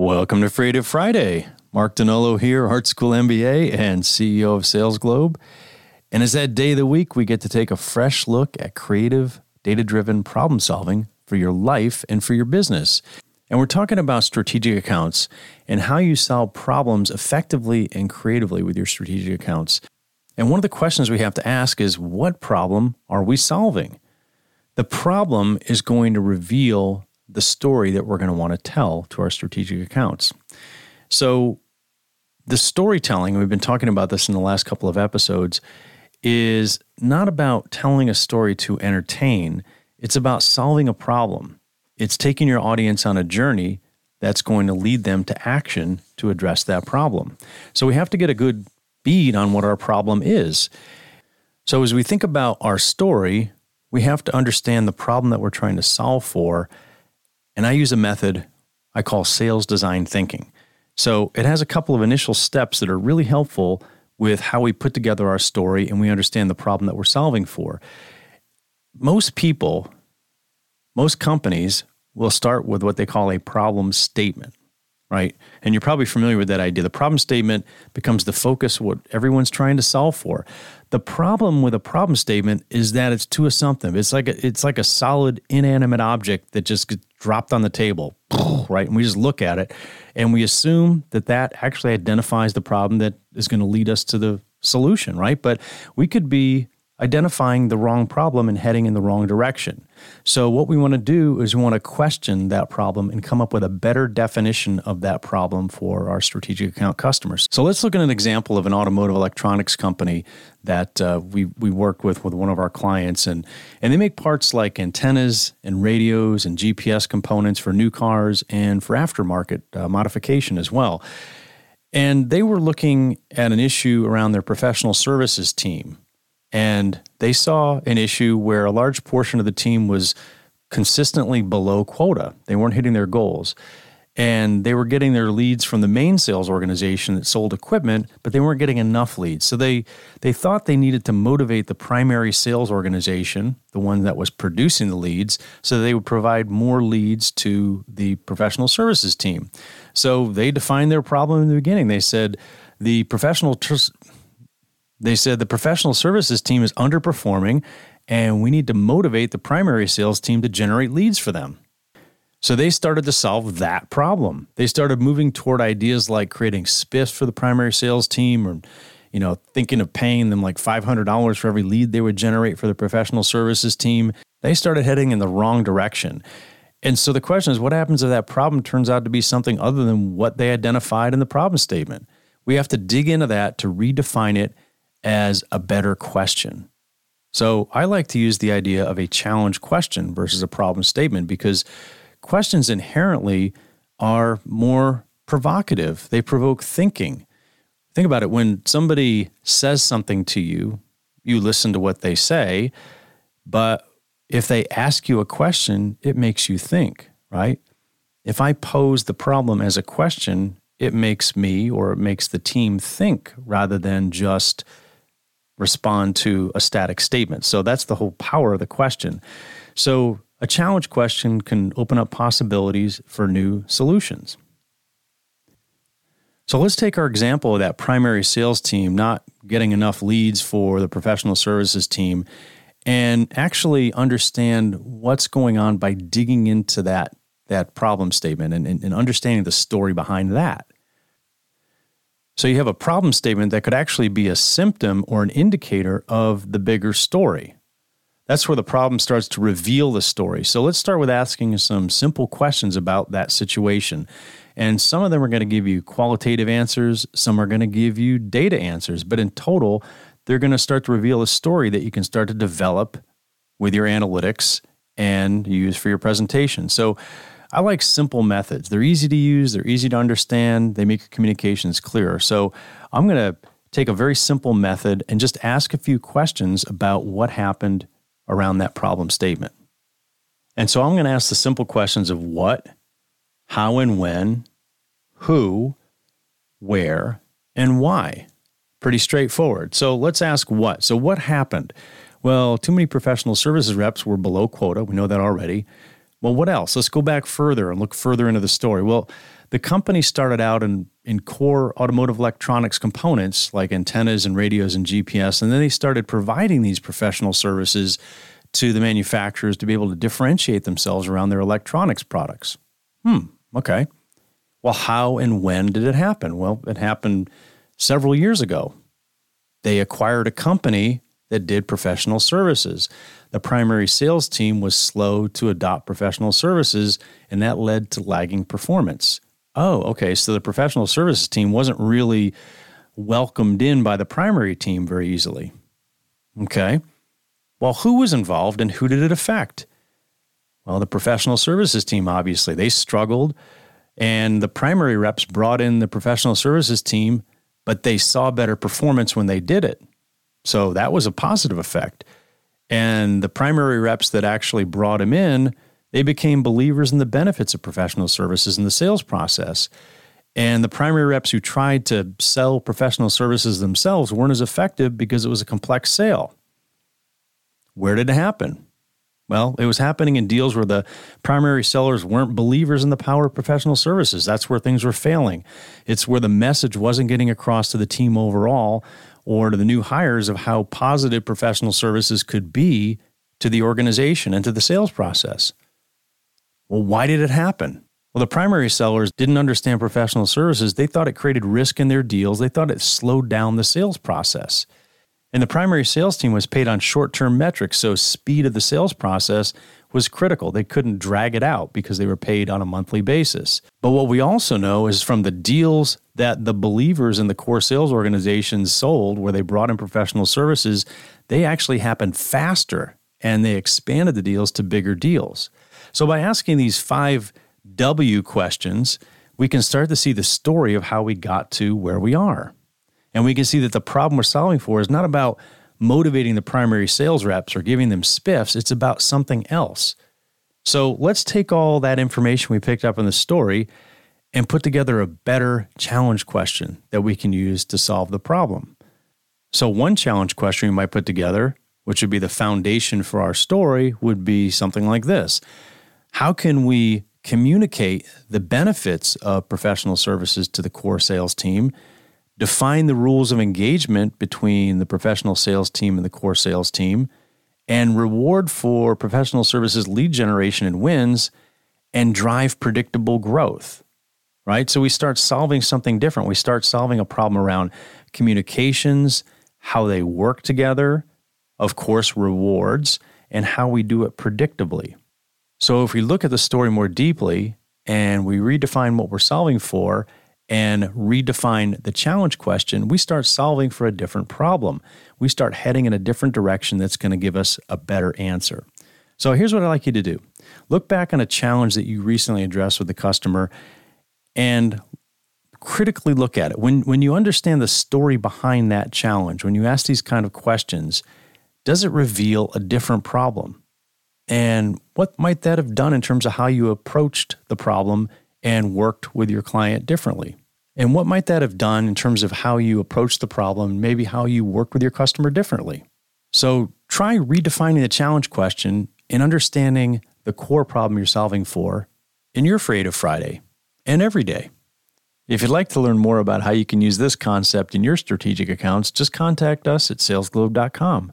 Welcome to Creative Friday. Mark Donnolo here, Art School MBA and CEO of SalesGlobe. And as that day of the week, we get to take a fresh look at creative, data driven problem solving for your life and for your business. And we're talking about strategic accounts and how you solve problems effectively and creatively with your strategic accounts. And one of the questions we have to ask is what problem are we solving? The problem is going to reveal the story that we're going to want to tell to our strategic accounts. So, the storytelling, we've been talking about this in the last couple of episodes, is not about telling a story to entertain, it's about solving a problem. It's taking your audience on a journey that's going to lead them to action to address that problem. So we have to get a good bead on what our problem is. So as we think about our story, we have to understand the problem that we're trying to solve for. And I use a method I call sales design thinking. So it has a couple of initial steps that are really helpful with how we put together our story and we understand the problem that we're solving for. Most people, most companies we'll start with what they call a problem statement, right? And you're probably familiar with that idea. The problem statement becomes the focus what everyone's trying to solve for. The problem with a problem statement is that it's too assumptive. It's like a, it's like a solid inanimate object that just gets dropped on the table, right? And we just look at it and we assume that that actually identifies the problem that is going to lead us to the solution, right? But we could be identifying the wrong problem and heading in the wrong direction. So, what we want to do is we want to question that problem and come up with a better definition of that problem for our strategic account customers. So, let's look at an example of an automotive electronics company that uh, we, we work with with one of our clients. And, and they make parts like antennas and radios and GPS components for new cars and for aftermarket uh, modification as well. And they were looking at an issue around their professional services team and they saw an issue where a large portion of the team was consistently below quota. They weren't hitting their goals. And they were getting their leads from the main sales organization that sold equipment, but they weren't getting enough leads. So they they thought they needed to motivate the primary sales organization, the one that was producing the leads, so they would provide more leads to the professional services team. So they defined their problem in the beginning. They said the professional they said the professional services team is underperforming and we need to motivate the primary sales team to generate leads for them. So they started to solve that problem. They started moving toward ideas like creating spiffs for the primary sales team or you know, thinking of paying them like $500 for every lead they would generate for the professional services team. They started heading in the wrong direction. And so the question is what happens if that problem turns out to be something other than what they identified in the problem statement? We have to dig into that to redefine it as a better question. So I like to use the idea of a challenge question versus a problem statement because questions inherently are more provocative, they provoke thinking. Think about it when somebody says something to you, you listen to what they say, but if they ask you a question, it makes you think, right? If I pose the problem as a question, it makes me or it makes the team think rather than just respond to a static statement. So that's the whole power of the question. So a challenge question can open up possibilities for new solutions. So let's take our example of that primary sales team not getting enough leads for the professional services team and actually understand what's going on by digging into that, that problem statement and, and, and understanding the story behind that. So you have a problem statement that could actually be a symptom or an indicator of the bigger story. That's where the problem starts to reveal the story. So let's start with asking some simple questions about that situation. And some of them are going to give you qualitative answers, some are going to give you data answers, but in total, they're going to start to reveal a story that you can start to develop with your analytics and use for your presentation. So I like simple methods. They're easy to use, they're easy to understand, they make your communications clearer. So I'm going to take a very simple method and just ask a few questions about what happened around that problem statement. And so I'm going to ask the simple questions of what, how and when, who, where, and why. Pretty straightforward. So let's ask what. So, what happened? Well, too many professional services reps were below quota. We know that already. Well, what else? Let's go back further and look further into the story. Well, The company started out in, in core automotive electronics components like antennas and radios and GPS, and then they started providing these professional services to the manufacturers to be able to differentiate themselves around their electronics products. Hmm, okay. Well, how and when did it happen? Well, it happened several years ago. They acquired a company that did professional services. The primary sales team was slow to adopt professional services, and that led to lagging performance. Oh, okay. So the professional services team wasn't really welcomed in by the primary team very easily. Okay. Well, who was involved and who did it affect? Well, the professional services team, obviously. They struggled, and the primary reps brought in the professional services team, but they saw better performance when they did it. So that was a positive effect. And the primary reps that actually brought him in, they became believers in the benefits of professional services in the sales process. And the primary reps who tried to sell professional services themselves weren't as effective because it was a complex sale. Where did it happen? Well, it was happening in deals where the primary sellers weren't believers in the power of professional services. That's where things were failing. It's where the message wasn't getting across to the team overall or to the new hires of how positive professional services could be to the organization and to the sales process. Well, why did it happen? Well, the primary sellers didn't understand professional services. They thought it created risk in their deals, they thought it slowed down the sales process. And the primary sales team was paid on short term metrics, so speed of the sales process was critical. They couldn't drag it out because they were paid on a monthly basis. But what we also know is from the deals that the believers in the core sales organizations sold, where they brought in professional services, they actually happened faster and they expanded the deals to bigger deals. So by asking these five W questions, we can start to see the story of how we got to where we are. And we can see that the problem we're solving for is not about motivating the primary sales reps or giving them spiffs, it's about something else. So let's take all that information we picked up in the story and put together a better challenge question that we can use to solve the problem. So, one challenge question we might put together, which would be the foundation for our story, would be something like this How can we communicate the benefits of professional services to the core sales team define the rules of engagement between the professional sales team and the core sales team, and reward for professional services lead generation and wins and drive predictable growth. Right? So we start solving something different. We start solving a problem around communications, how they work together, of course, rewards, and how we do it predictably. So if we look at the story more deeply and we redefine what we're solving for, and redefine the challenge question, we start solving for a different problem. We start heading in a different direction that's going to give us a better answer. So here's what I'd like you to do look back on a challenge that you recently addressed with the customer and critically look at it. When, when you understand the story behind that challenge, when you ask these kind of questions, does it reveal a different problem? And what might that have done in terms of how you approached the problem and worked with your client differently? And what might that have done in terms of how you approached the problem, maybe how you worked with your customer differently? So try redefining the challenge question and understanding the core problem you're solving for in your Creative Friday and every day. If you'd like to learn more about how you can use this concept in your strategic accounts, just contact us at salesglobe.com.